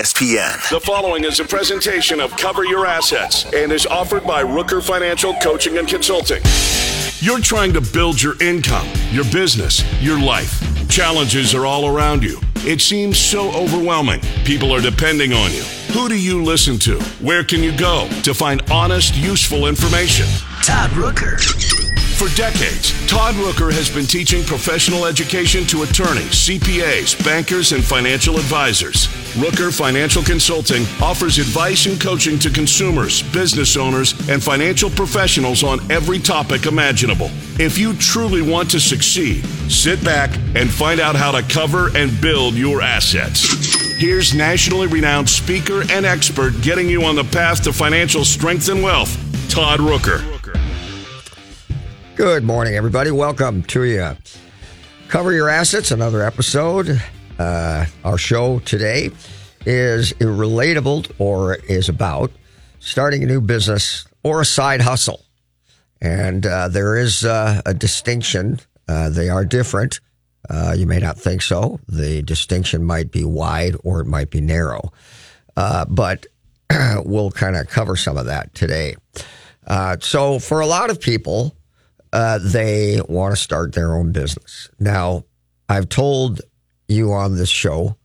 ESPN. The following is a presentation of Cover Your Assets and is offered by Rooker Financial Coaching and Consulting. You're trying to build your income, your business, your life. Challenges are all around you. It seems so overwhelming. People are depending on you. Who do you listen to? Where can you go to find honest, useful information? Todd Rooker. For decades, Todd Rooker has been teaching professional education to attorneys, CPAs, bankers, and financial advisors. Rooker Financial Consulting offers advice and coaching to consumers, business owners, and financial professionals on every topic imaginable. If you truly want to succeed, sit back and find out how to cover and build your assets. Here's nationally renowned speaker and expert getting you on the path to financial strength and wealth, Todd Rooker. Good morning, everybody. Welcome to you. Cover Your Assets, another episode. Uh, our show today is relatable or is about starting a new business or a side hustle. And uh, there is uh, a distinction. Uh, they are different. Uh, you may not think so. The distinction might be wide or it might be narrow. Uh, but we'll kind of cover some of that today. so, for a lot of people, uh, they want to start their own business. Now, I've told you on this show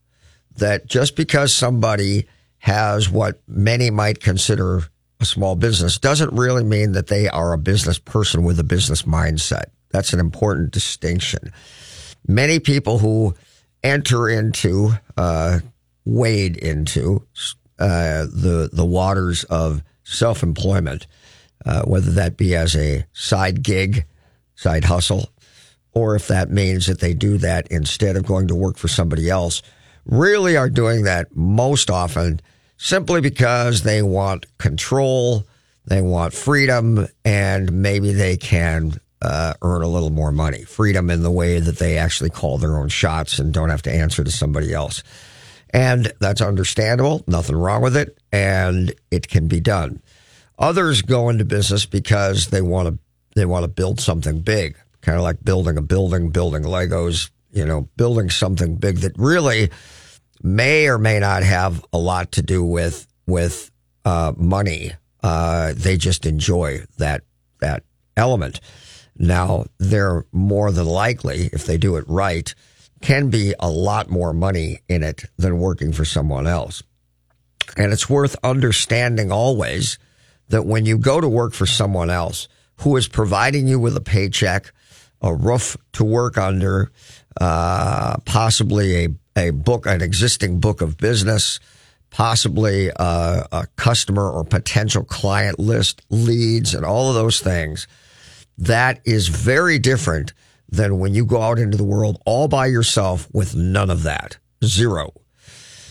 that just because somebody has what many might consider a small business doesn't really mean that they are a business person with a business mindset. That's an important distinction. Many people who enter into, uh, wade into uh, the the waters of self employment uh, whether that be as a side gig, side hustle, or if that means that they do that instead of going to work for somebody else, really are doing that most often simply because they want control, they want freedom, and maybe they can uh, earn a little more money. Freedom in the way that they actually call their own shots and don't have to answer to somebody else. And that's understandable, nothing wrong with it, and it can be done. Others go into business because they want to they want to build something big, kind of like building a building, building Legos, you know, building something big that really may or may not have a lot to do with with uh, money. Uh, they just enjoy that that element. Now, they're more than likely, if they do it right, can be a lot more money in it than working for someone else. And it's worth understanding always that when you go to work for someone else who is providing you with a paycheck, a roof to work under, uh, possibly a, a book, an existing book of business, possibly a, a customer or potential client list, leads, and all of those things, that is very different than when you go out into the world all by yourself with none of that. Zero.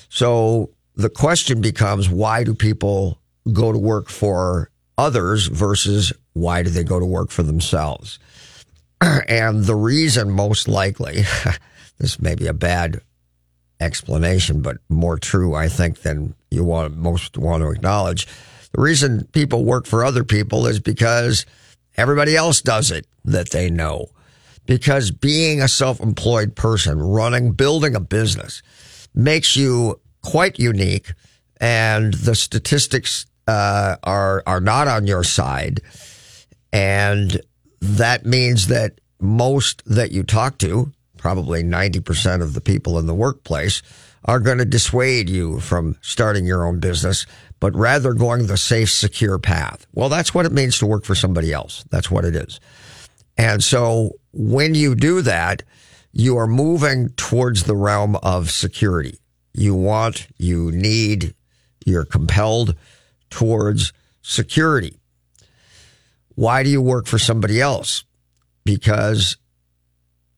So the question becomes, why do people go to work for others versus why do they go to work for themselves? and the reason most likely, this may be a bad explanation, but more true, I think, than you want most want to acknowledge. The reason people work for other people is because everybody else does it that they know. Because being a self-employed person, running, building a business makes you quite unique. And the statistics uh, are are not on your side, and that means that most that you talk to, probably ninety percent of the people in the workplace, are going to dissuade you from starting your own business, but rather going the safe, secure path. Well, that's what it means to work for somebody else. That's what it is. And so when you do that, you are moving towards the realm of security. You want, you need, you're compelled towards security. Why do you work for somebody else? Because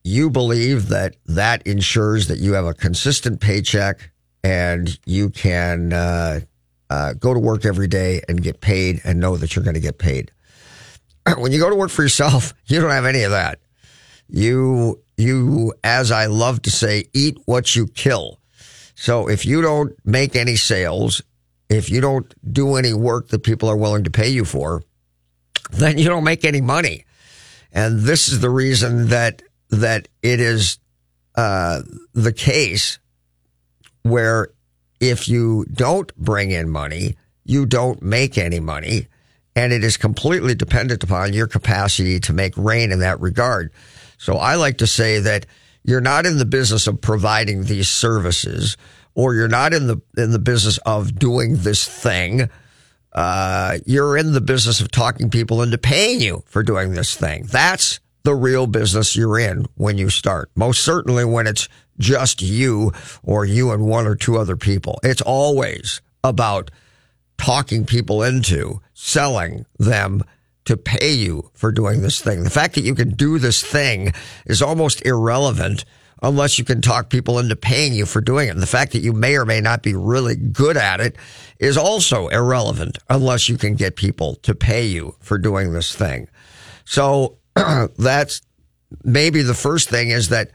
you believe that that ensures that you have a consistent paycheck and you can uh, uh, go to work every day and get paid and know that you're going to get paid. when you go to work for yourself, you don't have any of that. You, you, as I love to say, eat what you kill. So if you don't make any sales if you don't do any work that people are willing to pay you for, then you don't make any money. And this is the reason that that it is uh, the case where if you don't bring in money, you don't make any money. And it is completely dependent upon your capacity to make rain in that regard. So I like to say that you're not in the business of providing these services or you're not in the, in the business of doing this thing. Uh, you're in the business of talking people into paying you for doing this thing. That's the real business you're in when you start. Most certainly when it's just you or you and one or two other people. It's always about talking people into selling them to pay you for doing this thing. The fact that you can do this thing is almost irrelevant unless you can talk people into paying you for doing it. And the fact that you may or may not be really good at it is also irrelevant unless you can get people to pay you for doing this thing. So that's maybe the first thing is that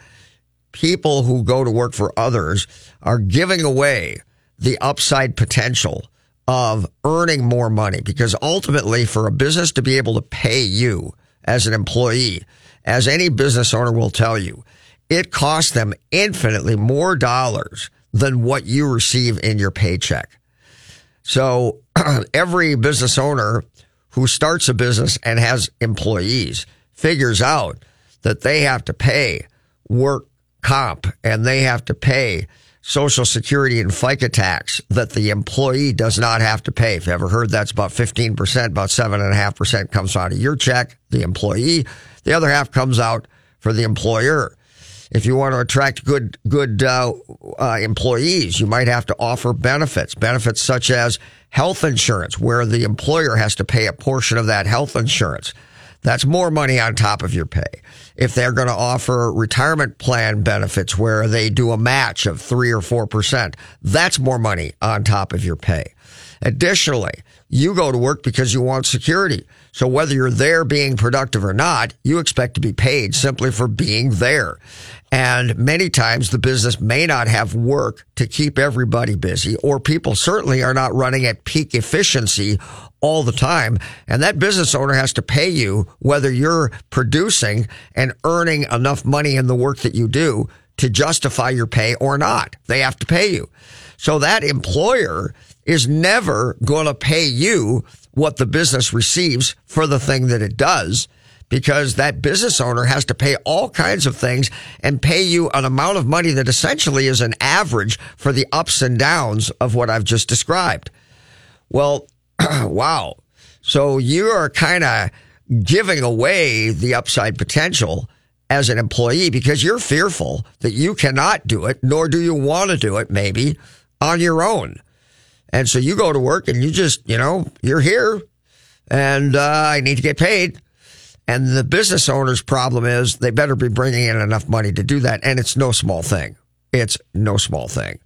people who go to work for others are giving away the upside potential of earning more money because ultimately for a business to be able to pay you as an employee, as any business owner will tell you, it costs them infinitely more dollars than what you receive in your paycheck. So every business owner who starts a business and has employees figures out that they have to pay work comp and they have to pay Social Security and FICA tax that the employee does not have to pay. If you ever heard that's about 15%, about 7.5% comes out of your check, the employee. The other half comes out for the employer. If you want to attract good, good, uh, uh, employees, you might have to offer benefits, benefits such as health insurance, where the employer has to pay a portion of that health insurance. That's more money on top of your pay. If they're going to offer retirement plan benefits where they do a match of three or four percent, that's more money on top of your pay. Additionally, you go to work because you want security. So whether you're there being productive or not, you expect to be paid simply for being there. And many times the business may not have work to keep everybody busy or people certainly are not running at peak efficiency all the time. And that business owner has to pay you whether you're producing and earning enough money in the work that you do to justify your pay or not. They have to pay you. So that employer is never going to pay you what the business receives for the thing that it does because that business owner has to pay all kinds of things and pay you an amount of money that essentially is an average for the ups and downs of what I've just described. Well, wow. So you are kind of giving away the upside potential as an employee because you're fearful that you cannot do it, nor do you want to do it maybe on your own. And so you go to work and you just, you know, you're here and uh, I need to get paid. And the business owner's problem is they better be bringing in enough money to do that. And it's no small thing. It's no small thing.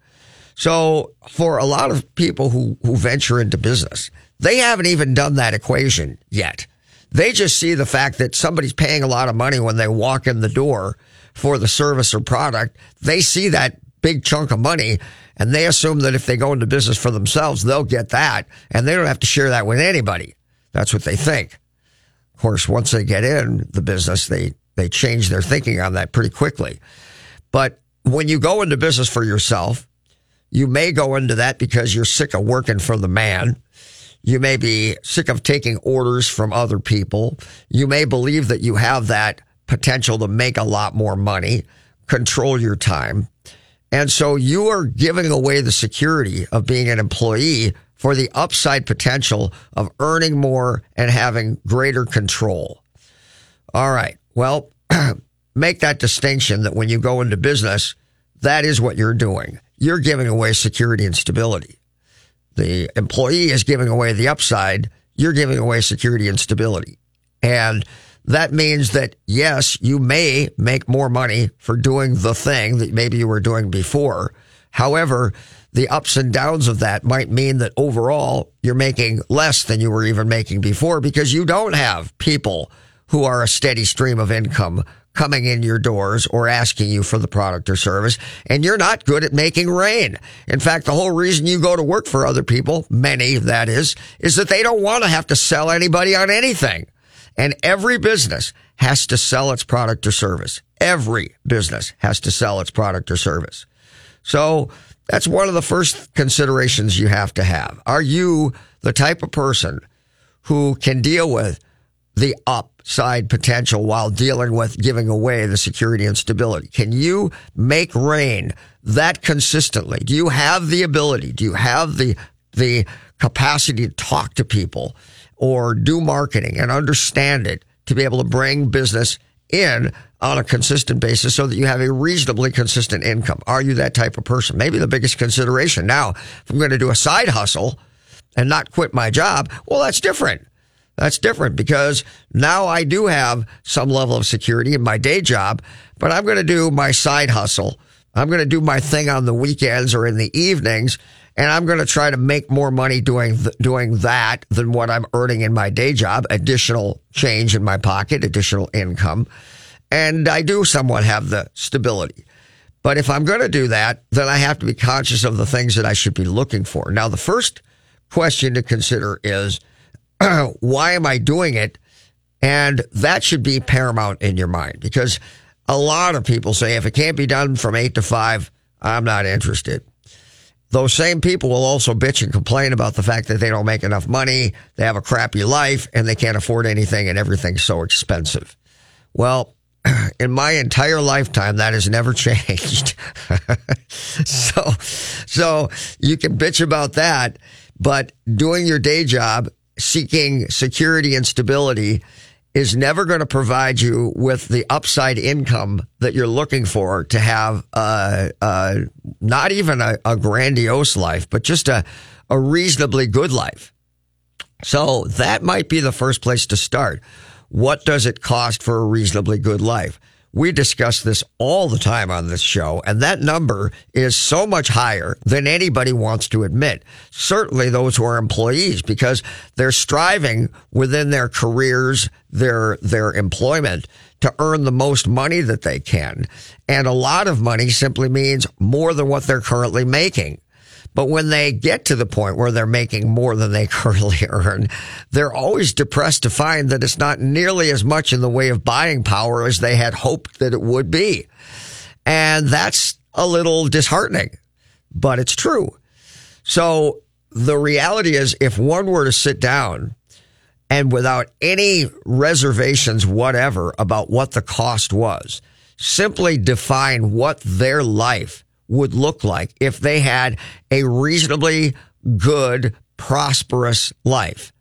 So for a lot of people who, who venture into business, they haven't even done that equation yet. They just see the fact that somebody's paying a lot of money when they walk in the door for the service or product. They see that big chunk of money and they assume that if they go into business for themselves, they'll get that and they don't have to share that with anybody. That's what they think. Of course, once they get in the business, they, they change their thinking on that pretty quickly. But when you go into business for yourself, you may go into that because you're sick of working for the man. You may be sick of taking orders from other people. You may believe that you have that potential to make a lot more money, control your time. And so you are giving away the security of being an employee for the upside potential of earning more and having greater control. All right. Well, make that distinction that when you go into business, that is what you're doing. You're giving away security and stability. The employee is giving away the upside. You're giving away security and stability. And that means that yes, you may make more money for doing the thing that maybe you were doing before. However, the ups and downs of that might mean that overall you're making less than you were even making before because you don't have people who are a steady stream of income coming in your doors or asking you for the product or service. And you're not good at making rain. In fact, the whole reason you go to work for other people, many that is, is that they don't want to have to sell anybody on anything. And every business has to sell its product or service. Every business has to sell its product or service. So That's one of the first considerations you have to have. Are you the type of person who can deal with the upside potential while dealing with giving away the security and stability? Can you make rain that consistently? Do you have the ability? Do you have the, the capacity to talk to people or do marketing and understand it to be able to bring business in on a consistent basis so that you have a reasonably consistent income. Are you that type of person? Maybe the biggest consideration. Now, if I'm going to do a side hustle and not quit my job, well, that's different. That's different because now I do have some level of security in my day job, but I'm going to do my side hustle. I'm going to do my thing on the weekends or in the evenings and I'm going to try to make more money doing th- doing that than what I'm earning in my day job. Additional change in my pocket, additional income, and I do somewhat have the stability. But if I'm going to do that, then I have to be conscious of the things that I should be looking for. Now, the first question to consider is why am I doing it? And that should be paramount in your mind because a lot of people say if it can't be done from eight to five, I'm not interested. Those same people will also bitch and complain about the fact that they don't make enough money, they have a crappy life, and they can't afford anything, and everything's so expensive. Well, in my entire lifetime, that has never changed. so, so you can bitch about that, but doing your day job, seeking security and stability is never going to provide you with the upside income that you're looking for to have uh, uh, not even a, a, grandiose life, but just a, a reasonably good life. So that might be the first place to start. What does it cost for a reasonably good life? We discuss this all the time on this show, and that number is so much higher than anybody wants to admit. Certainly those who are employees, because they're striving within their careers, their, their employment to earn the most money that they can. And a lot of money simply means more than what they're currently making. But when they get to the point where they're making more than they currently earn, they're always depressed to find that it's not nearly as much in the way of buying power as they had hoped that it would be. And that's a little disheartening, but it's true. So the reality is if one were to sit down and without any reservations whatever about what the cost was, simply define what their life would look like if they had a reasonably good, prosperous life.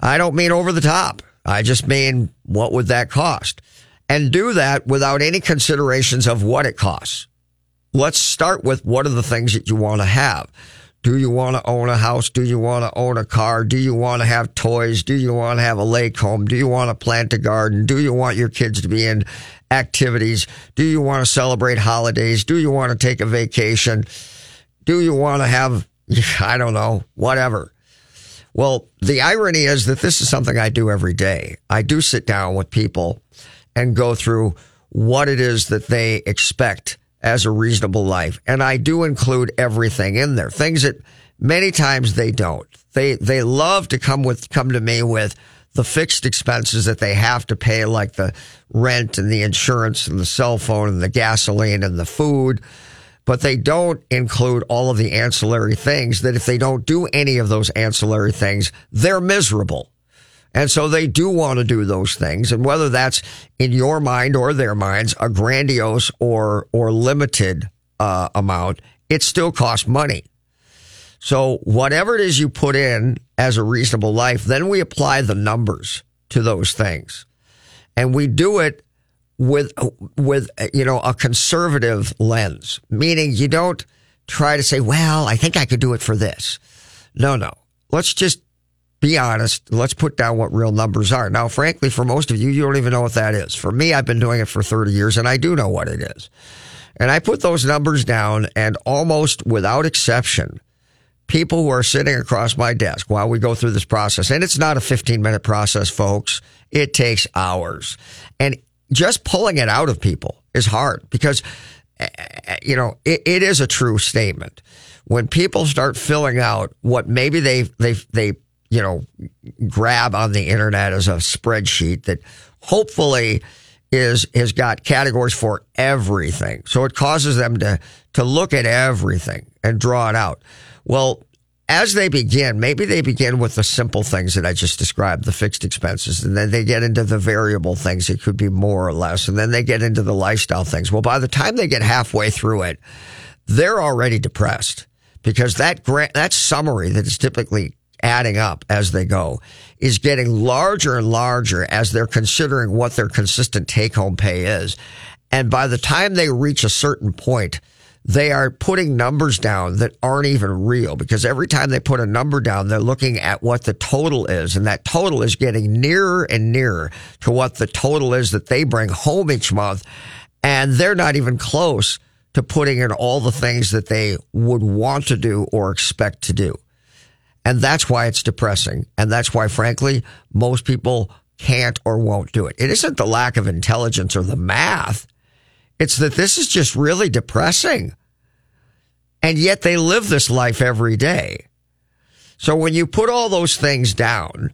I don't mean over the top. I just mean what would that cost? And do that without any considerations of what it costs. Let's start with what are the things that you want to have. Do you want to own a house? Do you want to own a car? Do you want to have toys? Do you want to have a lake home? Do you want to plant a garden? Do you want your kids to be in activities? Do you want to celebrate holidays? Do you want to take a vacation? Do you want to have, I don't know, whatever? Well, the irony is that this is something I do every day. I do sit down with people and go through what it is that they expect as a reasonable life. And I do include everything in there. Things that many times they don't. They, they love to come with, come to me with the fixed expenses that they have to pay, like the rent and the insurance and the cell phone and the gasoline and the food. But they don't include all of the ancillary things that if they don't do any of those ancillary things, they're miserable. And so they do want to do those things. And whether that's in your mind or their minds, a grandiose or, or limited uh, amount, it still costs money. So whatever it is you put in as a reasonable life, then we apply the numbers to those things. And we do it with, with, you know, a conservative lens, meaning you don't try to say, well, I think I could do it for this. No, no. Let's just be honest. Let's put down what real numbers are. Now, frankly, for most of you, you don't even know what that is. For me, I've been doing it for 30 years and I do know what it is. And I put those numbers down and almost without exception, people who are sitting across my desk while we go through this process, and it's not a 15 minute process, folks. It takes hours. And just pulling it out of people is hard because, eh, eh, you know, it, it is a true statement. When people start filling out what maybe they, they, they you know, grab on the internet as a spreadsheet that hopefully is has got categories for everything. So it causes them to to look at everything. and draw it out. Well, as they begin, maybe they begin with the simple things that I just described, the fixed expenses, and then they get into the variable things. It could be more or less. And then they get into the lifestyle things. Well, by the time they get halfway through it, they're already depressed because that grant, that summary that is typically adding up as they go is getting larger and larger as they're considering what their consistent take home pay is. And by the time they reach a certain point, they are putting numbers down that aren't even real because every time they put a number down, they're looking at what the total is. And that total is getting nearer and nearer to what the total is that they bring home each month. And they're not even close to putting in all the things that they would want to do or expect to do. And that's why it's depressing. And that's why, frankly, most people can't or won't do it. It isn't the lack of intelligence or the math. It's that this is just really depressing. And yet they live this life every day. So when you put all those things down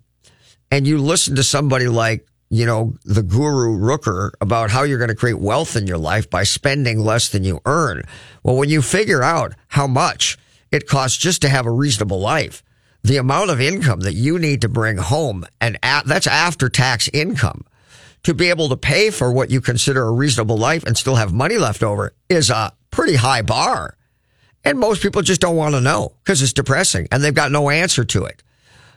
and you listen to somebody like, you know, the guru Rooker about how you're going to create wealth in your life by spending less than you earn. Well, when you figure out how much it costs just to have a reasonable life, the amount of income that you need to bring home and that's after tax income to be able to pay for what you consider a reasonable life and still have money left over is a pretty high bar. And most people just don't want to know because it's depressing and they've got no answer to it.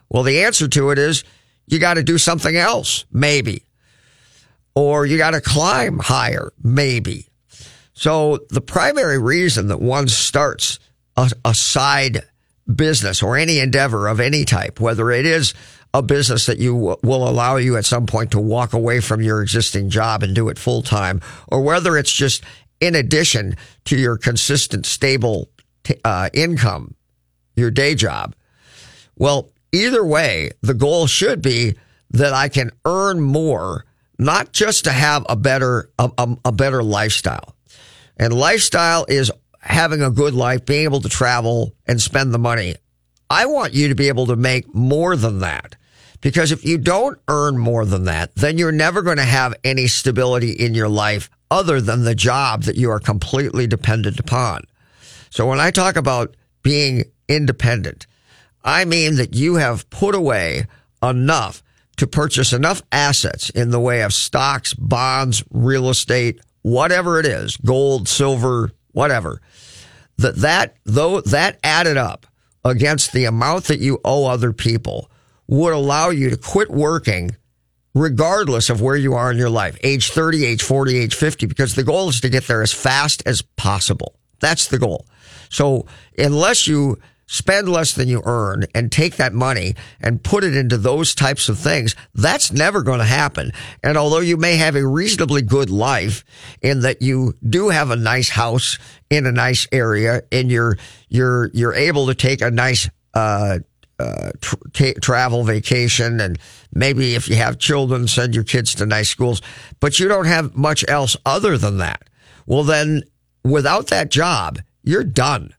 Well, the answer to it is you got to do something else, maybe. Or you got to climb higher, maybe. So the primary reason that one starts a, a side business or any endeavor of any type, whether it is a business that you will allow you at some point to walk away from your existing job and do it full time, or whether it's just in addition to your consistent, stable uh, income, your day job. Well, either way, the goal should be that I can earn more, not just to have a better a, a, a better lifestyle. And lifestyle is having a good life, being able to travel and spend the money. I want you to be able to make more than that. Because if you don't earn more than that, then you're never going to have any stability in your life other than the job that you are completely dependent upon. So when I talk about being independent, I mean that you have put away enough to purchase enough assets in the way of stocks, bonds, real estate, whatever it is, gold, silver, whatever, that that though that added up against the amount that you owe other people would allow you to quit working regardless of where you are in your life, age 30, age 40, age 50, because the goal is to get there as fast as possible. That's the goal. So unless you spend less than you earn and take that money and put it into those types of things, that's never going to happen. And although you may have a reasonably good life in that you do have a nice house in a nice area and you're, you're, you're able to take a nice, uh, uh, tra- travel vacation and maybe if you have children, send your kids to nice schools, but you don't have much else other than that. Well, then without that job, you're done.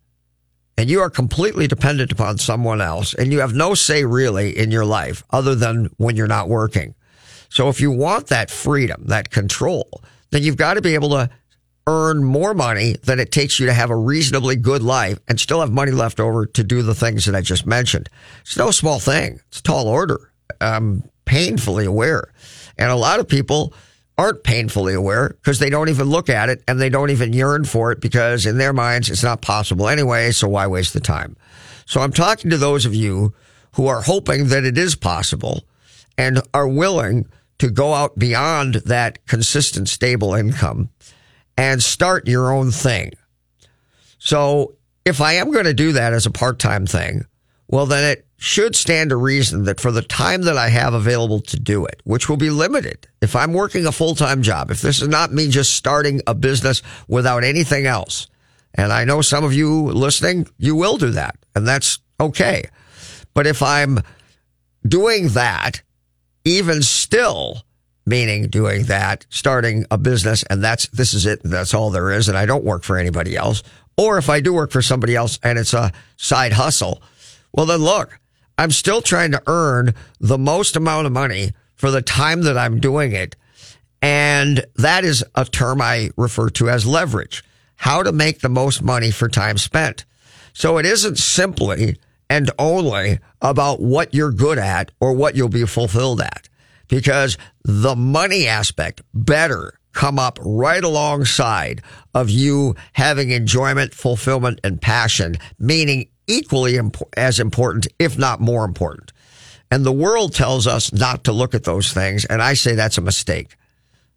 And you are completely dependent upon someone else and you have no say really in your life other than when you're not working. So if you want that freedom, that control, then you've got to be able to earn more money than it takes you to have a reasonably good life and still have money left over to do the things that I just mentioned. It's no small thing. It's a tall order. I'm painfully aware. And a lot of people aren't painfully aware because they don't even look at it and they don't even yearn for it because in their minds it's not possible anyway. So why waste the time? So I'm talking to those of you who are hoping that it is possible and are willing to go out beyond that consistent, stable income and start your own thing. So if I am going to do that as a part-time thing, well, then it should stand to reason that for the time that I have available to do it, which will be limited, if I'm working a full time job, if this is not me just starting a business without anything else, and I know some of you listening, you will do that, and that's okay. But if I'm doing that, even still, meaning doing that, starting a business, and that's, this is it, that's all there is, and I don't work for anybody else, or if I do work for somebody else and it's a side hustle, well, then look, I'm still trying to earn the most amount of money for the time that I'm doing it. And that is a term I refer to as leverage. How to make the most money for time spent. So it isn't simply and only about what you're good at or what you'll be fulfilled at because the money aspect better come up right alongside of you having enjoyment, fulfillment, and passion, meaning equally imp- as important, if not more important. And the world tells us not to look at those things. And I say that's a mistake.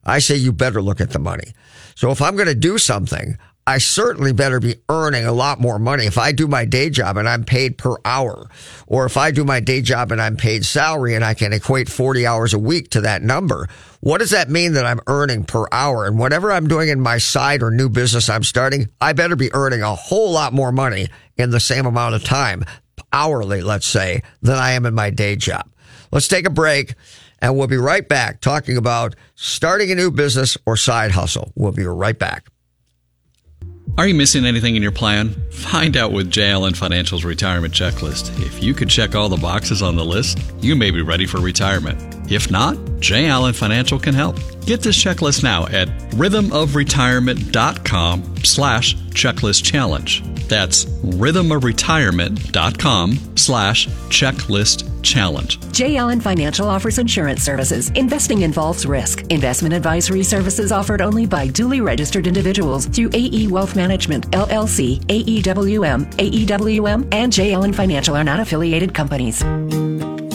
I say you better look at the money. So if I'm going to do something, I certainly better be earning a lot more money. If I do my day job and I'm paid per hour, or if I do my day job and I'm paid salary and I can equate 40 hours a week to that number, what does that mean that I'm earning per hour? And whatever I'm doing in my side or new business I'm starting, I better be earning a whole lot more money in the same amount of time, hourly, let's say, than I am in my day job. Let's take a break and we'll be right back talking about starting a new business or side hustle. We'll be right back. Are you missing anything in your plan? Find out with J. Allen Financial's retirement checklist. If you could check all the boxes on the list, you may be ready for retirement. If not, J. Allen Financial can help. Get this checklist now at rhythmofretirement.com slash checklist challenge. That's rhythmofretirement.com slash checklist challenge. J. Allen Financial offers insurance services. Investing involves risk. Investment advisory services offered only by duly registered individuals through AE Wealth Management, LLC, AEWM, AEWM, and J. Allen Financial are not affiliated companies.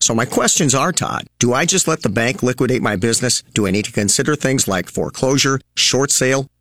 So my questions are, Todd, do I just let the bank liquidate my business? Do I need to consider things like foreclosure, short sale,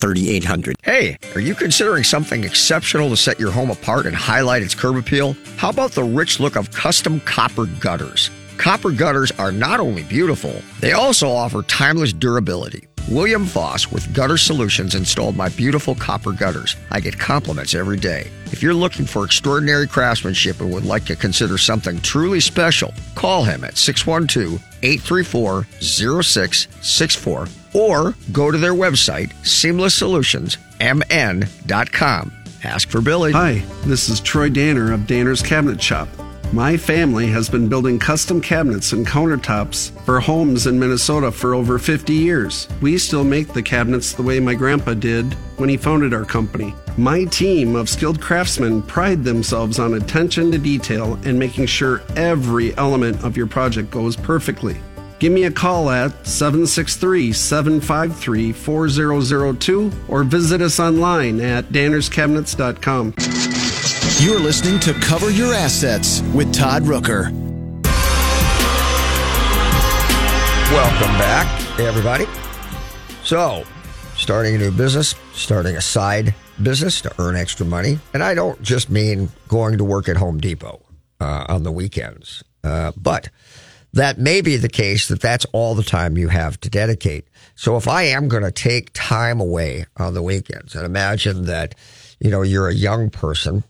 3800. Hey, are you considering something exceptional to set your home apart and highlight its curb appeal? How about the rich look of custom copper gutters? Copper gutters are not only beautiful, they also offer timeless durability. William Voss with Gutter Solutions installed my beautiful copper gutters. I get compliments every day. If you're looking for extraordinary craftsmanship and would like to consider something truly special, call him at 612 834 0664 or go to their website, seamlessolutionsmn.com. Ask for Billy. Hi, this is Troy Danner of Danner's Cabinet Shop. My family has been building custom cabinets and countertops for homes in Minnesota for over 50 years. We still make the cabinets the way my grandpa did when he founded our company. My team of skilled craftsmen pride themselves on attention to detail and making sure every element of your project goes perfectly. Give me a call at 763 753 4002 or visit us online at dannerscabinets.com. You're listening to Cover Your Assets with Todd Rooker. Welcome back, everybody. So, starting a new business, starting a side business to earn extra money. And I don't just mean going to work at Home Depot uh, on the weekends, uh, but that may be the case that that's all the time you have to dedicate. So if I am going to take time away on the weekends and imagine that, you know, you're a young person,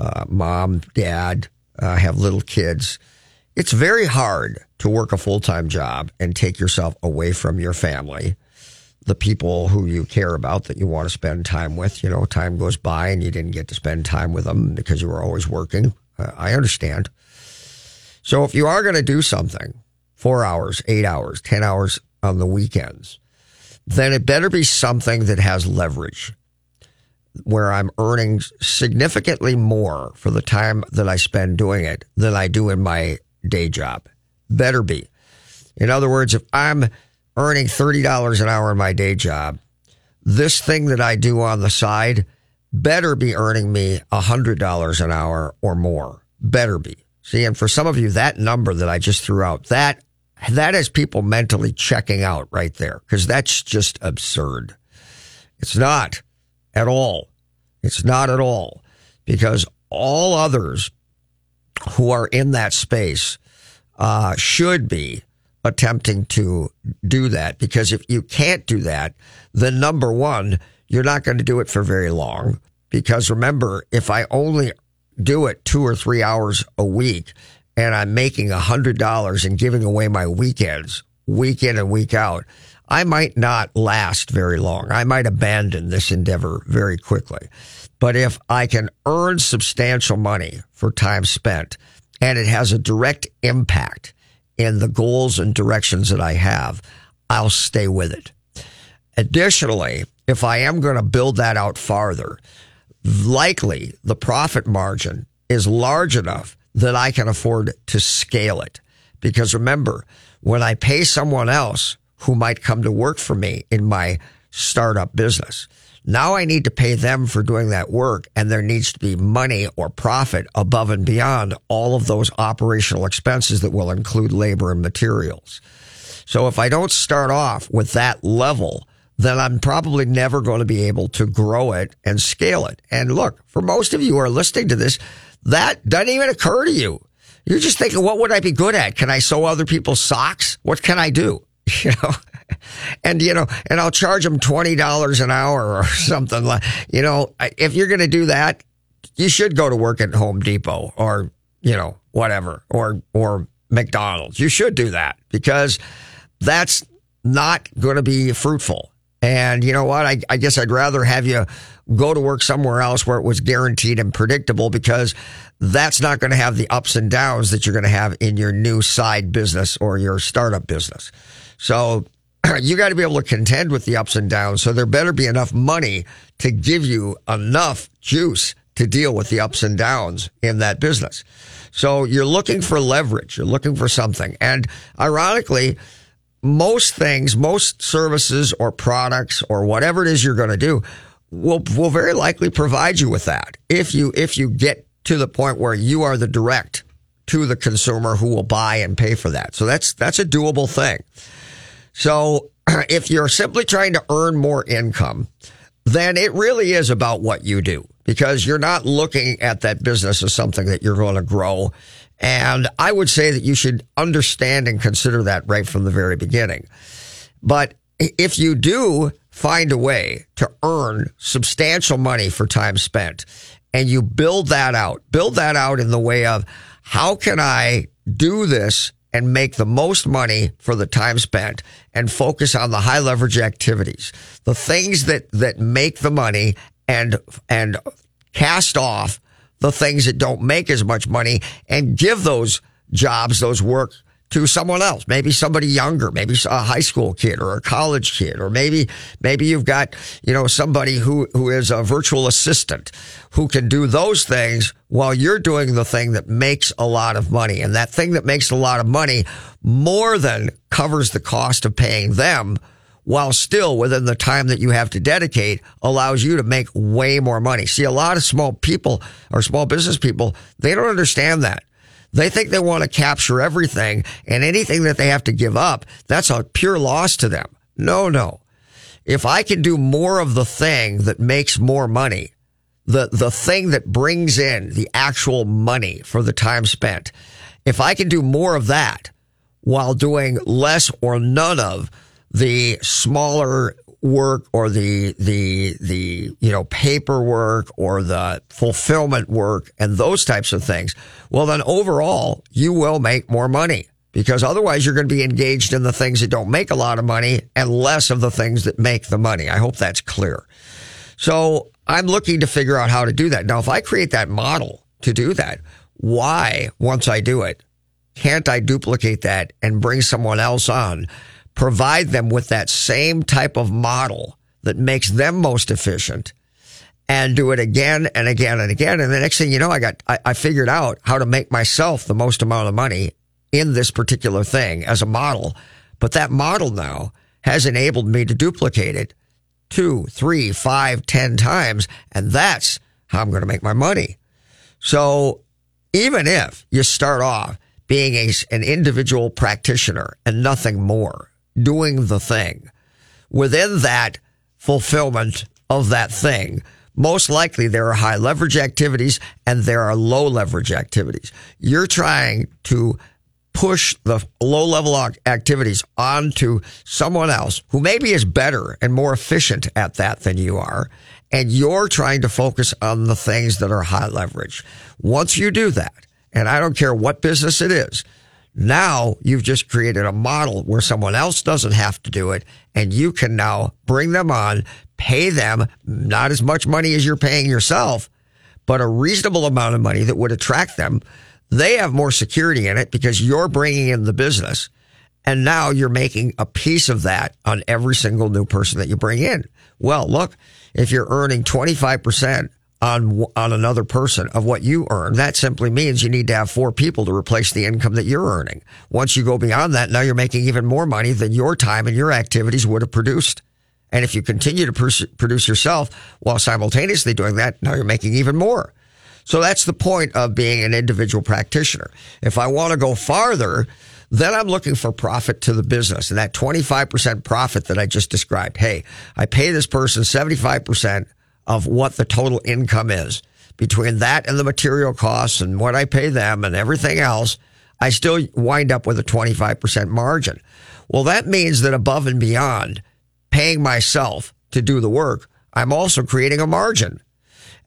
uh, mom, dad, uh, have little kids, it's very hard to work a full time job and take yourself away from your family, the people who you care about that you want to spend time with. You know, time goes by and you didn't get to spend time with them because you were always working. Uh, I understand. So if you are going to do something, four hours, eight hours, 10 hours on the weekends, then it better be something that has leverage where I'm earning significantly more for the time that I spend doing it than I do in my day job. Better be. In other words, if I'm earning $30 an hour in my day job, this thing that I do on the side better be earning me $100 an hour or more. Better be. See, and for some of you, that number that I just threw out, that that is people mentally checking out right there because that's just absurd. It's not at all. It's not at all because all others who are in that space uh, should be attempting to do that because if you can't do that, then number one, you're not going to do it for very long. Because remember, if I only do it two or three hours a week and I'm making a hundred dollars and giving away my weekends week in and week out, I might not last very long. I might abandon this endeavor very quickly. But if I can earn substantial money for time spent and it has a direct impact in the goals and directions that I have, I'll stay with it. Additionally, if I am going to build that out farther, likely the profit margin is large enough that I can afford to scale it. Because remember, when I pay someone else who might come to work for me in my startup business, now I need to pay them for doing that work and there needs to be money or profit above and beyond all of those operational expenses that will include labor and materials. So if I don't start off with that level, then I'm probably never going to be able to grow it and scale it. And look, for most of you who are listening to this, that doesn't even occur to you. You're just thinking, what would I be good at? Can I sew other people's socks? What can I do? You know, and you know, and I'll charge them twenty dollars an hour or something like. You know, if you're going to do that, you should go to work at Home Depot or you know whatever or or McDonald's. You should do that because that's not going to be fruitful. And you know what? I, I guess I'd rather have you go to work somewhere else where it was guaranteed and predictable because that's not going to have the ups and downs that you're going to have in your new side business or your startup business. So you got to be able to contend with the ups and downs. So there better be enough money to give you enough juice to deal with the ups and downs in that business. So you're looking for leverage. You're looking for something. And ironically, most things, most services or products or whatever it is you're going to do will, will very likely provide you with that. If you, if you get to the point where you are the direct to the consumer who will buy and pay for that. So that's, that's a doable thing. So if you're simply trying to earn more income, then it really is about what you do because you're not looking at that business as something that you're going to grow. And I would say that you should understand and consider that right from the very beginning. But if you do find a way to earn substantial money for time spent and you build that out, build that out in the way of how can I do this and make the most money for the time spent and focus on the high leverage activities, the things that, that make the money and, and cast off the things that don't make as much money and give those jobs, those work to someone else, maybe somebody younger, maybe a high school kid or a college kid, or maybe, maybe you've got, you know, somebody who, who is a virtual assistant who can do those things while you're doing the thing that makes a lot of money. And that thing that makes a lot of money more than covers the cost of paying them while still within the time that you have to dedicate allows you to make way more money. See, a lot of small people or small business people, they don't understand that. They think they want to capture everything and anything that they have to give up, that's a pure loss to them. No, no. If I can do more of the thing that makes more money, the, the thing that brings in the actual money for the time spent, if I can do more of that while doing less or none of the smaller work or the the the you know paperwork or the fulfillment work and those types of things well then overall you will make more money because otherwise you're going to be engaged in the things that don't make a lot of money and less of the things that make the money. I hope that's clear. So i'm looking to figure out how to do that. Now if i create that model to do that why once i do it can't i duplicate that and bring someone else on provide them with that same type of model that makes them most efficient and do it again and again and again. And the next thing you know, I got, I, I figured out how to make myself the most amount of money in this particular thing as a model. But that model now has enabled me to duplicate it two, three, five, ten times. And that's how I'm going to make my money. So even if you start off being a, an individual practitioner and nothing more, doing the thing within that fulfillment of that thing, most likely there are high leverage activities and there are low leverage activities. You're trying to push the low level activities onto someone else who maybe is better and more efficient at that than you are. And you're trying to focus on the things that are high leverage. Once you do that, and I don't care what business it is, now you've just created a model where someone else doesn't have to do it and you can now bring them on, pay them not as much money as you're paying yourself, but a reasonable amount of money that would attract them they have more security in it because you're bringing in the business. And now you're making a piece of that on every single new person that you bring in. Well, look, if you're earning 25% on, on another person of what you earn, that simply means you need to have four people to replace the income that you're earning. Once you go beyond that, now you're making even more money than your time and your activities would have produced. And if you continue to produce yourself while simultaneously doing that, now you're making even more. So that's the point of being an individual practitioner. If I want to go farther, then I'm looking for profit to the business and that 25% profit that I just described. Hey, I pay this person 75% of what the total income is. Between that and the material costs and what I pay them and everything else, I still wind up with a 25% margin. Well, that means that above and beyond paying myself to do the work, I'm also creating a margin.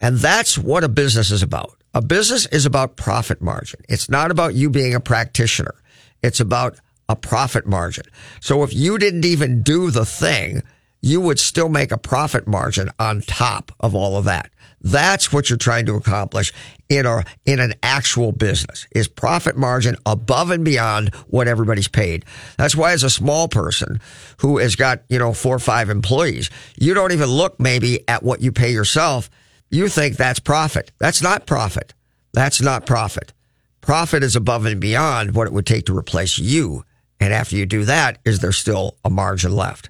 And that's what a business is about. A business is about profit margin. It's not about you being a practitioner. It's about a profit margin. So if you didn't even do the thing, you would still make a profit margin on top of all of that. That's what you're trying to accomplish in a, in an actual business is profit margin above and beyond what everybody's paid. That's why as a small person who has got, you know, four or five employees, you don't even look maybe at what you pay yourself you think that's profit. That's not profit. That's not profit. Profit is above and beyond what it would take to replace you. And after you do that, is there still a margin left?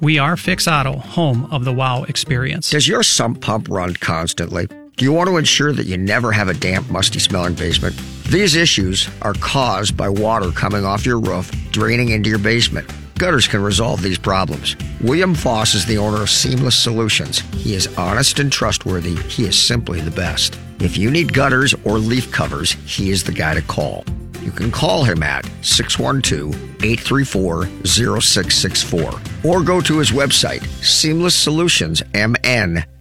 We are Fix Auto, home of the wow experience. Does your sump pump run constantly? Do you want to ensure that you never have a damp, musty smelling basement? These issues are caused by water coming off your roof, draining into your basement. Gutters can resolve these problems. William Foss is the owner of Seamless Solutions. He is honest and trustworthy. He is simply the best. If you need gutters or leaf covers, he is the guy to call. You can call him at 612 834 0664 or go to his website,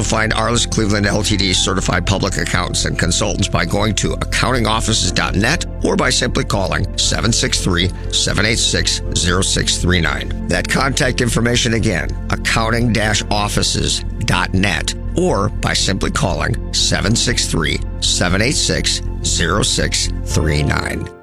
also find Arliss Cleveland LTD certified public accountants and consultants by going to accountingoffices.net or by simply calling 763-786-0639. That contact information again, accounting-offices.net or by simply calling 763 786 0639.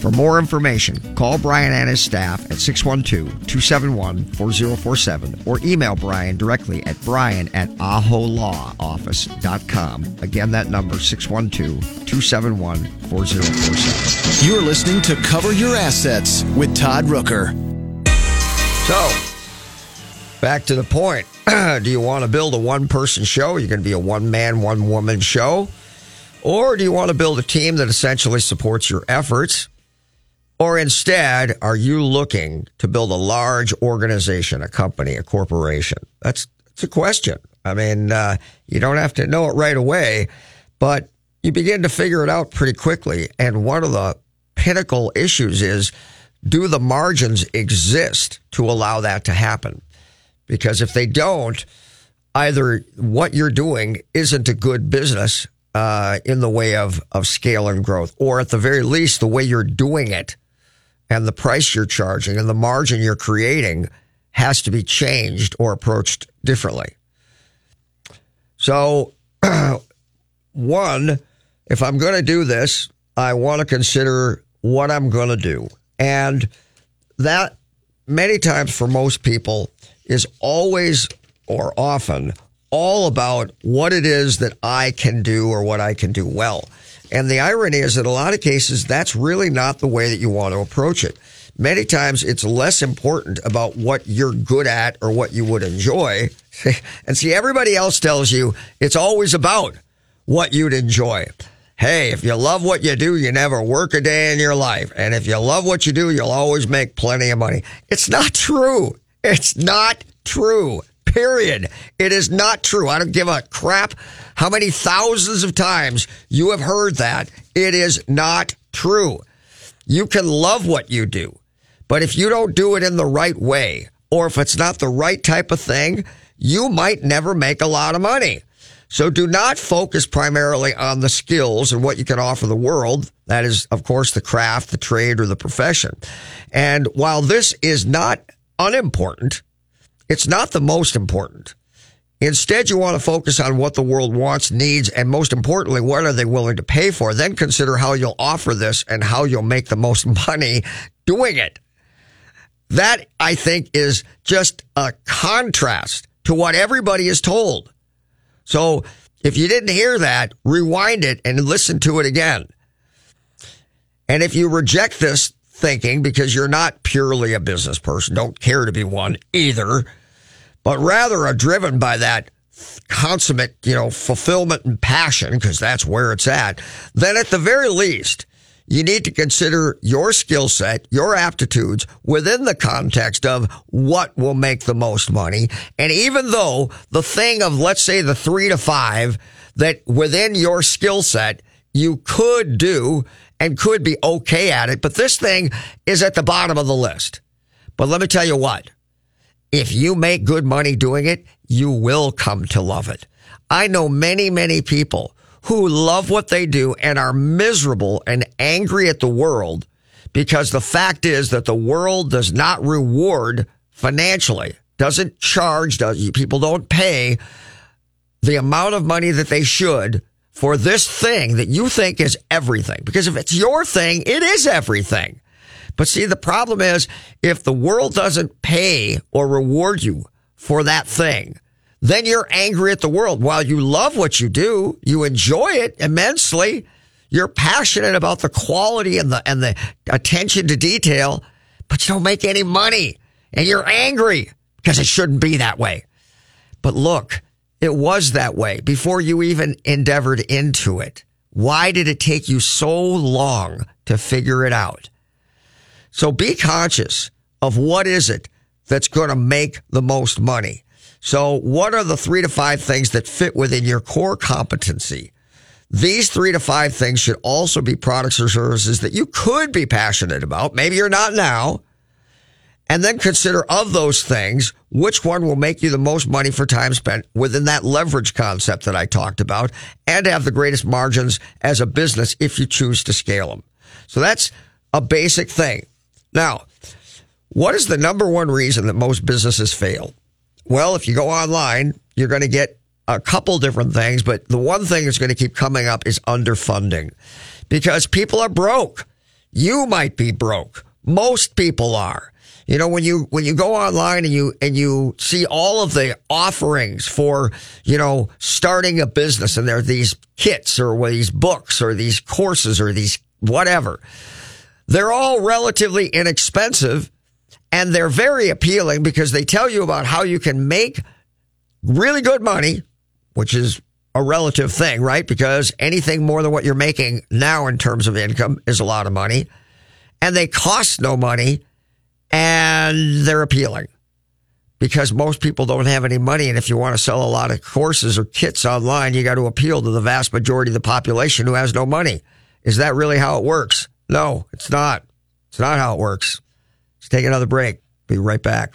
For more information, call Brian and his staff at 612-271-4047 or email Brian directly at brian at aholawoffice.com. Again, that number 612-271-4047. You're listening to Cover Your Assets with Todd Rooker. So, back to the point. do you want to build a one person show? You're going to be a one man, one woman show? Or do you want to build a team that essentially supports your efforts? Or instead, are you looking to build a large organization, a company, a corporation? That's, that's a question. I mean, uh, you don't have to know it right away, but you begin to figure it out pretty quickly. And one of the pinnacle issues is do the margins exist to allow that to happen? Because if they don't, either what you're doing isn't a good business uh, in the way of, of scale and growth, or at the very least, the way you're doing it and the price you're charging and the margin you're creating has to be changed or approached differently. So, one, if I'm going to do this, I want to consider what I'm going to do. And that many times for most people is always or often all about what it is that I can do or what I can do well. And the irony is that a lot of cases, that's really not the way that you want to approach it. Many times it's less important about what you're good at or what you would enjoy. and see, everybody else tells you it's always about what you'd enjoy. Hey, if you love what you do, you never work a day in your life. And if you love what you do, you'll always make plenty of money. It's not true. It's not true. Period. It is not true. I don't give a crap how many thousands of times you have heard that. It is not true. You can love what you do, but if you don't do it in the right way, or if it's not the right type of thing, you might never make a lot of money. So do not focus primarily on the skills and what you can offer the world. That is, of course, the craft, the trade, or the profession. And while this is not unimportant, it's not the most important. Instead, you want to focus on what the world wants, needs, and most importantly, what are they willing to pay for? Then consider how you'll offer this and how you'll make the most money doing it. That, I think, is just a contrast to what everybody is told. So if you didn't hear that, rewind it and listen to it again. And if you reject this thinking because you're not purely a business person, don't care to be one either, but rather are driven by that consummate, you know, fulfillment and passion, because that's where it's at, then at the very least, you need to consider your skill set, your aptitudes within the context of what will make the most money. And even though the thing of, let's say, the three to five that within your skill set you could do and could be okay at it, but this thing is at the bottom of the list. But let me tell you what, if you make good money doing it, you will come to love it. I know many, many people who love what they do and are miserable and angry at the world because the fact is that the world does not reward financially, doesn't charge, does, people don't pay the amount of money that they should for this thing that you think is everything. Because if it's your thing, it is everything. But see, the problem is if the world doesn't pay or reward you for that thing, then you're angry at the world. While you love what you do, you enjoy it immensely. You're passionate about the quality and the, and the attention to detail, but you don't make any money and you're angry because it shouldn't be that way. But look, it was that way before you even endeavored into it. Why did it take you so long to figure it out? So be conscious of what is it that's going to make the most money. So what are the three to five things that fit within your core competency? These three to five things should also be products or services that you could be passionate about. Maybe you're not now. And then consider of those things, which one will make you the most money for time spent within that leverage concept that I talked about and have the greatest margins as a business if you choose to scale them. So that's a basic thing. Now, what is the number one reason that most businesses fail? Well, if you go online, you're going to get a couple different things, but the one thing that's going to keep coming up is underfunding because people are broke. You might be broke. Most people are. You know, when you, when you go online and you, and you see all of the offerings for, you know, starting a business and there are these kits or these books or these courses or these whatever, they're all relatively inexpensive and they're very appealing because they tell you about how you can make really good money, which is a relative thing, right? Because anything more than what you're making now in terms of income is a lot of money and they cost no money and they're appealing because most people don't have any money. And if you want to sell a lot of courses or kits online, you got to appeal to the vast majority of the population who has no money. Is that really how it works? No, it's not. It's not how it works. Let's take another break. Be right back.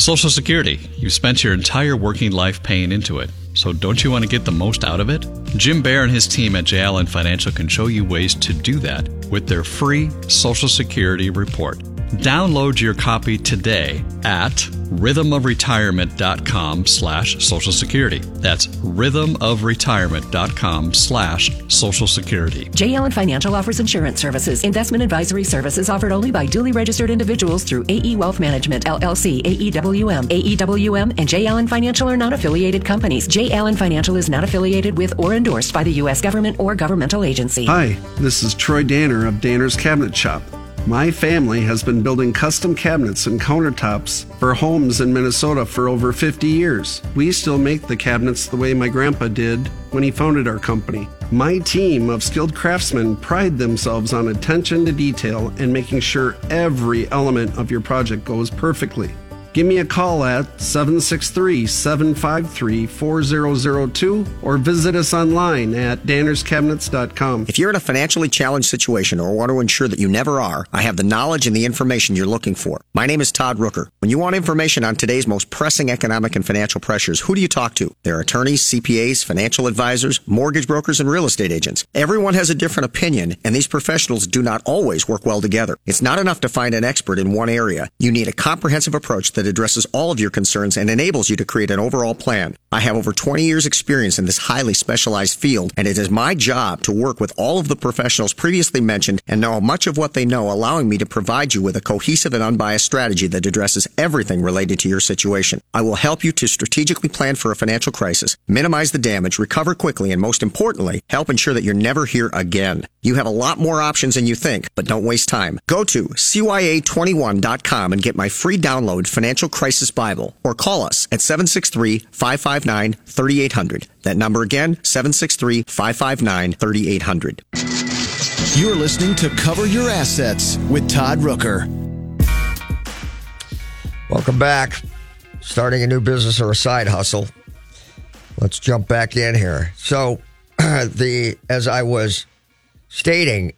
Social Security. You've spent your entire working life paying into it. So don't you want to get the most out of it? Jim Bear and his team at J. Allen Financial can show you ways to do that with their free Social Security report. Download your copy today at rhythmofretirement.com slash social security. That's rhythmofretirement.com slash social security. J. Allen Financial offers insurance services. Investment advisory services offered only by duly registered individuals through AE Wealth Management, LLC, AEWM. AEWM and J. Allen Financial are not affiliated companies. J. Allen Financial is not affiliated with or endorsed by the U.S. government or governmental agency. Hi, this is Troy Danner of Danner's Cabinet Shop. My family has been building custom cabinets and countertops for homes in Minnesota for over 50 years. We still make the cabinets the way my grandpa did when he founded our company. My team of skilled craftsmen pride themselves on attention to detail and making sure every element of your project goes perfectly. Give me a call at 763 753 4002 or visit us online at dannerscabinets.com. If you're in a financially challenged situation or want to ensure that you never are, I have the knowledge and the information you're looking for. My name is Todd Rooker. When you want information on today's most pressing economic and financial pressures, who do you talk to? There are attorneys, CPAs, financial advisors, mortgage brokers, and real estate agents. Everyone has a different opinion, and these professionals do not always work well together. It's not enough to find an expert in one area. You need a comprehensive approach that addresses all of your concerns and enables you to create an overall plan. I have over 20 years experience in this highly specialized field, and it is my job to work with all of the professionals previously mentioned and know much of what they know, allowing me to provide you with a cohesive and unbiased strategy that addresses everything related to your situation. I will help you to strategically plan for a financial crisis, minimize the damage, recover quickly, and most importantly, help ensure that you're never here again. You have a lot more options than you think, but don't waste time. Go to CYA21.com and get my free download Financial Crisis Bible or call us at 763-559-3800. That number again, 763-559-3800. You're listening to Cover Your Assets with Todd Rooker. Welcome back. Starting a new business or a side hustle. Let's jump back in here. So, the as I was stating,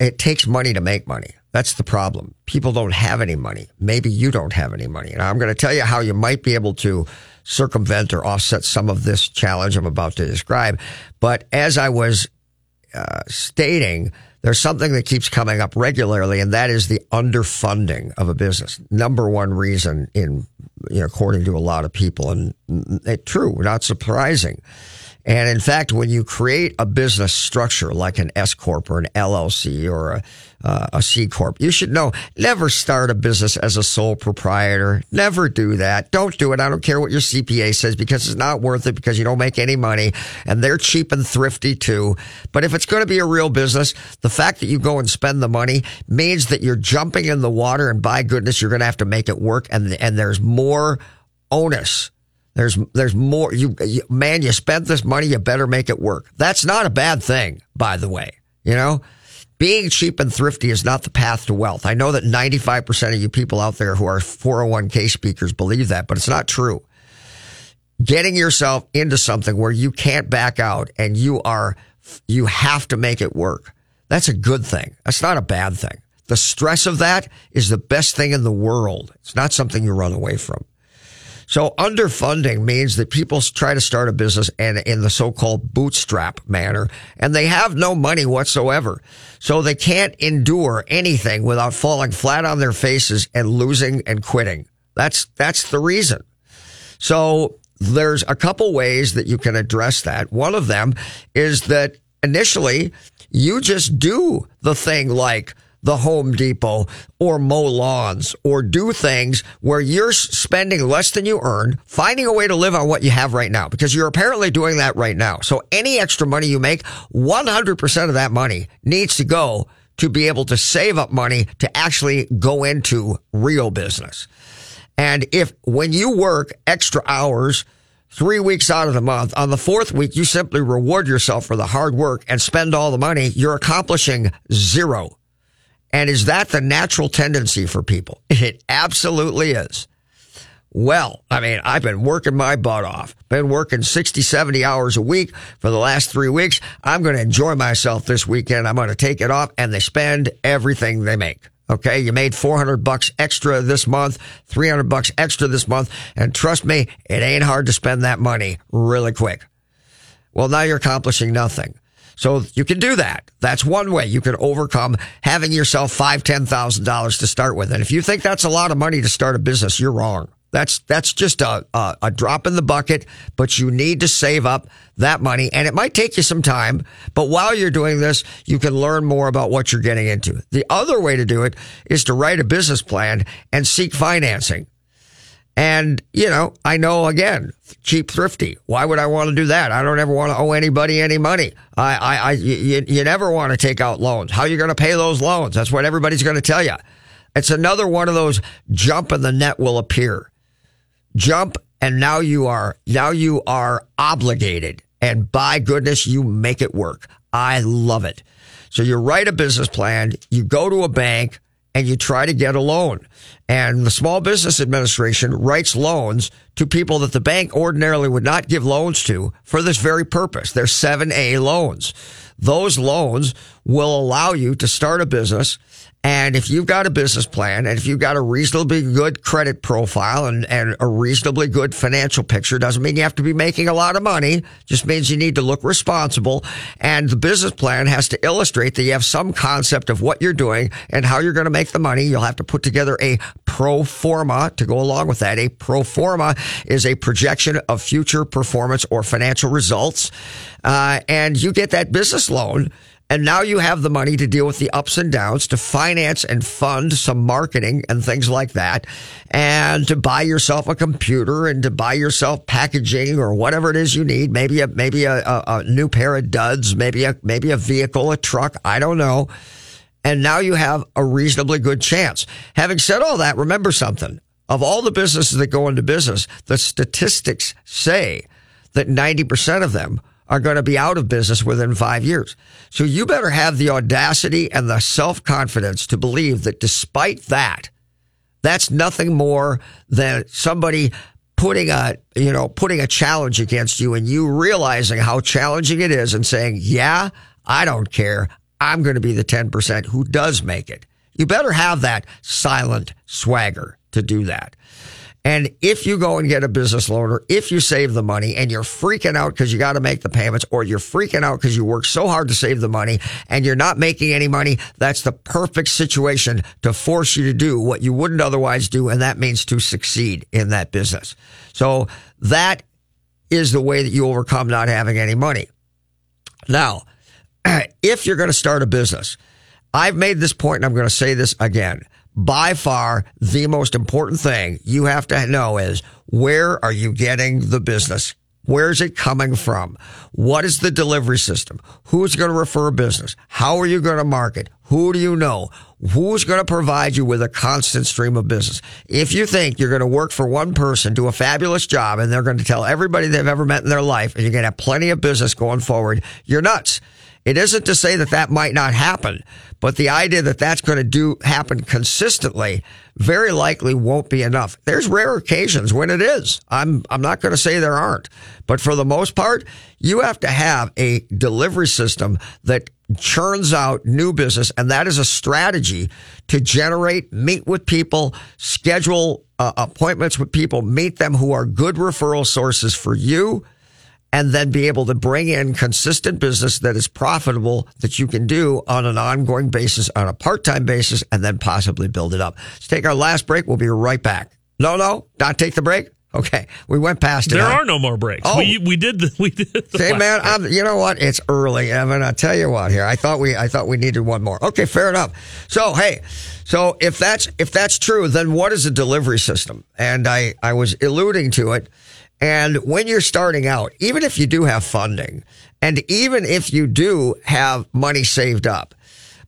it takes money to make money. That's the problem. People don't have any money. Maybe you don't have any money. And I'm going to tell you how you might be able to circumvent or offset some of this challenge I'm about to describe. But as I was uh, stating, there's something that keeps coming up regularly, and that is the underfunding of a business. Number one reason in, you know, according to a lot of people, and it, true, not surprising. And in fact, when you create a business structure like an S corp or an LLC or a uh, a C corp. You should know never start a business as a sole proprietor. Never do that. Don't do it. I don't care what your CPA says because it's not worth it because you don't make any money and they're cheap and thrifty too. But if it's going to be a real business, the fact that you go and spend the money means that you're jumping in the water and by goodness, you're going to have to make it work. And, and there's more onus there's there's more you, you, man you spent this money you better make it work that's not a bad thing by the way you know being cheap and thrifty is not the path to wealth. I know that 95% of you people out there who are 401k speakers believe that, but it's not true. Getting yourself into something where you can't back out and you are, you have to make it work. That's a good thing. That's not a bad thing. The stress of that is the best thing in the world. It's not something you run away from. So underfunding means that people try to start a business and in the so-called bootstrap manner, and they have no money whatsoever. So they can't endure anything without falling flat on their faces and losing and quitting. That's, that's the reason. So there's a couple ways that you can address that. One of them is that initially you just do the thing like the Home Depot or mow lawns or do things where you're spending less than you earn, finding a way to live on what you have right now because you're apparently doing that right now. So any extra money you make, 100% of that money needs to go to be able to save up money to actually go into real business. And if when you work extra hours, three weeks out of the month. On the fourth week, you simply reward yourself for the hard work and spend all the money. You're accomplishing zero. And is that the natural tendency for people? It absolutely is. Well, I mean, I've been working my butt off, been working 60, 70 hours a week for the last three weeks. I'm going to enjoy myself this weekend. I'm going to take it off and they spend everything they make. Okay. You made 400 bucks extra this month, 300 bucks extra this month. And trust me, it ain't hard to spend that money really quick. Well, now you're accomplishing nothing. So you can do that. That's one way you can overcome having yourself five, ten thousand dollars to start with. And if you think that's a lot of money to start a business, you're wrong. That's that's just a, a, a drop in the bucket, but you need to save up that money, and it might take you some time. But while you're doing this, you can learn more about what you're getting into. The other way to do it is to write a business plan and seek financing. And, you know, I know again, cheap thrifty. Why would I want to do that? I don't ever want to owe anybody any money. I, I, I you, you never want to take out loans. How are you going to pay those loans? That's what everybody's going to tell you. It's another one of those jump and the net will appear. Jump and now you are, now you are obligated. And by goodness, you make it work. I love it. So you write a business plan, you go to a bank, and you try to get a loan. And the Small Business Administration writes loans to people that the bank ordinarily would not give loans to for this very purpose. They're 7A loans. Those loans will allow you to start a business And if you've got a business plan and if you've got a reasonably good credit profile and, and a reasonably good financial picture, doesn't mean you have to be making a lot of money. Just means you need to look responsible. And the business plan has to illustrate that you have some concept of what you're doing and how you're going to make the money. You'll have to put together a pro forma to go along with that. A pro forma is a projection of future performance or financial results. Uh, and you get that business loan and now you have the money to deal with the ups and downs, to finance and fund some marketing and things like that, and to buy yourself a computer and to buy yourself packaging or whatever it is you need. Maybe a maybe a, a, a new pair of duds, maybe a maybe a vehicle, a truck. I don't know. And now you have a reasonably good chance. Having said all that, remember something. Of all the businesses that go into business, the statistics say that 90% of them are going to be out of business within five years. So you better have the audacity and the self confidence to believe that despite that, that's nothing more than somebody putting a, you know, putting a challenge against you and you realizing how challenging it is and saying, yeah, I don't care. I'm going to be the 10% who does make it. You better have that silent swagger to do that. And if you go and get a business loan or if you save the money and you're freaking out because you got to make the payments or you're freaking out because you work so hard to save the money and you're not making any money, that's the perfect situation to force you to do what you wouldn't otherwise do. And that means to succeed in that business. So that is the way that you overcome not having any money. Now, if you're going to start a business, I've made this point and I'm going to say this again by far the most important thing you have to know is where are you getting the business? Where's it coming from? What is the delivery system? Who's going to refer business? How are you going to market? Who do you know? Who's going to provide you with a constant stream of business? If you think you're going to work for one person, do a fabulous job, and they're going to tell everybody they've ever met in their life, and you're going to have plenty of business going forward, you're nuts. It isn't to say that that might not happen, but the idea that that's going to do happen consistently very likely won't be enough. There's rare occasions when it is. I'm I'm not going to say there aren't, but for the most part, you have to have a delivery system that churns out new business, and that is a strategy to generate, meet with people, schedule uh, appointments with people, meet them who are good referral sources for you and then be able to bring in consistent business that is profitable that you can do on an ongoing basis, on a part-time basis, and then possibly build it up. Let's take our last break. We'll be right back. No, no, not take the break. Okay, we went past it. There are no more breaks. Oh. We we did the we did. The hey man, I'm, you know what? It's early, Evan. I tell you what. Here, I thought we I thought we needed one more. Okay, fair enough. So hey, so if that's if that's true, then what is a delivery system? And I I was alluding to it and when you're starting out, even if you do have funding and even if you do have money saved up,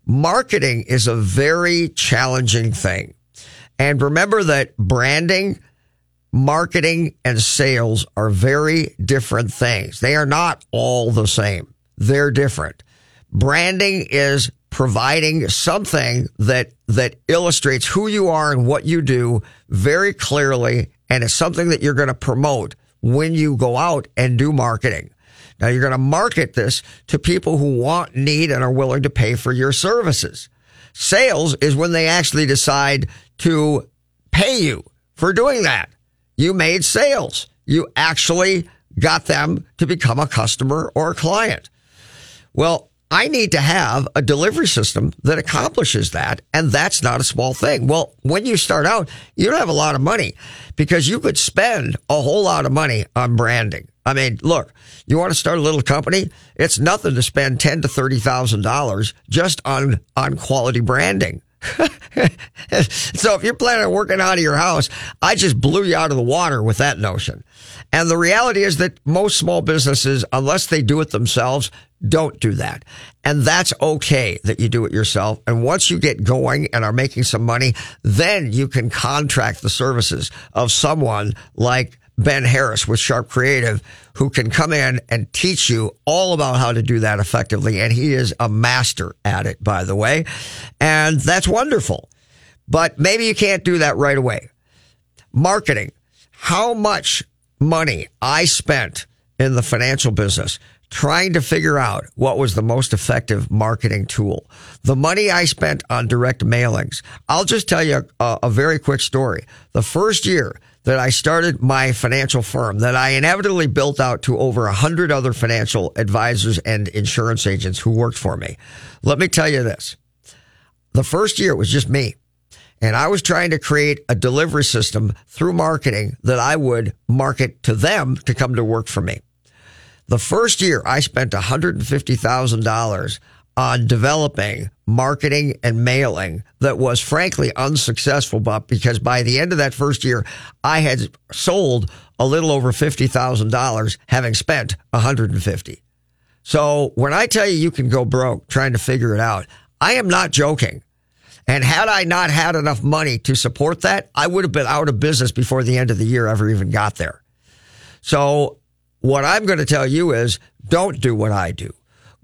marketing is a very challenging thing. And remember that branding, marketing and sales are very different things. They are not all the same. They're different. Branding is providing something that, that illustrates who you are and what you do very clearly. And it's something that you're going to promote when you go out and do marketing. Now you're going to market this to people who want, need, and are willing to pay for your services. Sales is when they actually decide to pay you for doing that. You made sales. You actually got them to become a customer or a client. Well, I need to have a delivery system that accomplishes that. And that's not a small thing. Well, when you start out, you don't have a lot of money because you could spend a whole lot of money on branding. I mean, look, you want to start a little company? It's nothing to spend ten to thirty thousand dollars just on on quality branding. so if you're planning on working out of your house, I just blew you out of the water with that notion. And the reality is that most small businesses, unless they do it themselves, don't do that. And that's okay that you do it yourself. And once you get going and are making some money, then you can contract the services of someone like Ben Harris with Sharp Creative, who can come in and teach you all about how to do that effectively. And he is a master at it, by the way. And that's wonderful. But maybe you can't do that right away. Marketing. How much money I spent in the financial business trying to figure out what was the most effective marketing tool. The money I spent on direct mailings. I'll just tell you a, a very quick story. The first year that I started my financial firm that I inevitably built out to over a hundred other financial advisors and insurance agents who worked for me. Let me tell you this. The first year it was just me. And I was trying to create a delivery system through marketing that I would market to them to come to work for me. The first year I spent $150,000 on developing marketing and mailing that was frankly unsuccessful, but because by the end of that first year, I had sold a little over $50,000 having spent 150. So when I tell you you can go broke trying to figure it out, I am not joking. And had I not had enough money to support that, I would have been out of business before the end of the year ever even got there. So what I'm going to tell you is don't do what I do.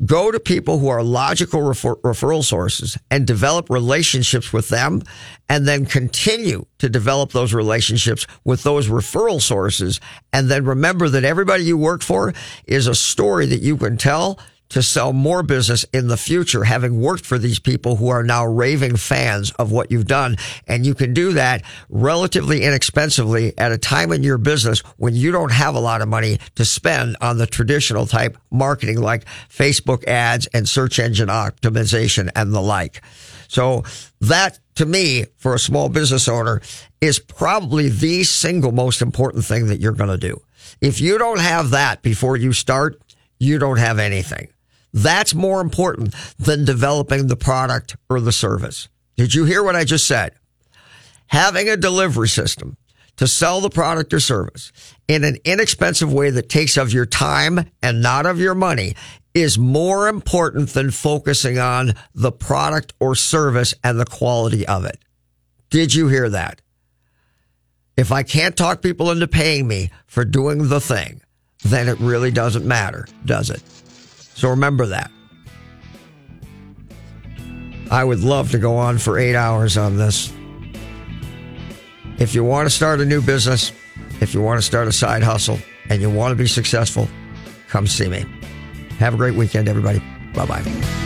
Go to people who are logical refer- referral sources and develop relationships with them and then continue to develop those relationships with those referral sources. And then remember that everybody you work for is a story that you can tell to sell more business in the future, having worked for these people who are now raving fans of what you've done. And you can do that relatively inexpensively at a time in your business when you don't have a lot of money to spend on the traditional type marketing like Facebook ads and search engine optimization and the like. So that to me, for a small business owner, is probably the single most important thing that you're going to do. If you don't have that before you start, you don't have anything. That's more important than developing the product or the service. Did you hear what I just said? Having a delivery system to sell the product or service in an inexpensive way that takes of your time and not of your money is more important than focusing on the product or service and the quality of it. Did you hear that? If I can't talk people into paying me for doing the thing, then it really doesn't matter, does it? So remember that. I would love to go on for eight hours on this. If you want to start a new business, if you want to start a side hustle, and you want to be successful, come see me. Have a great weekend, everybody. Bye bye.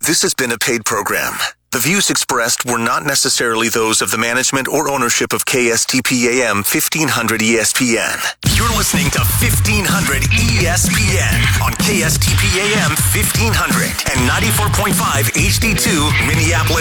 This has been a paid program. The views expressed were not necessarily those of the management or ownership of KSTPAM 1500 ESPN. You're listening to 1500 ESPN on KSTPAM 1500 and 94.5 HD2 Minneapolis,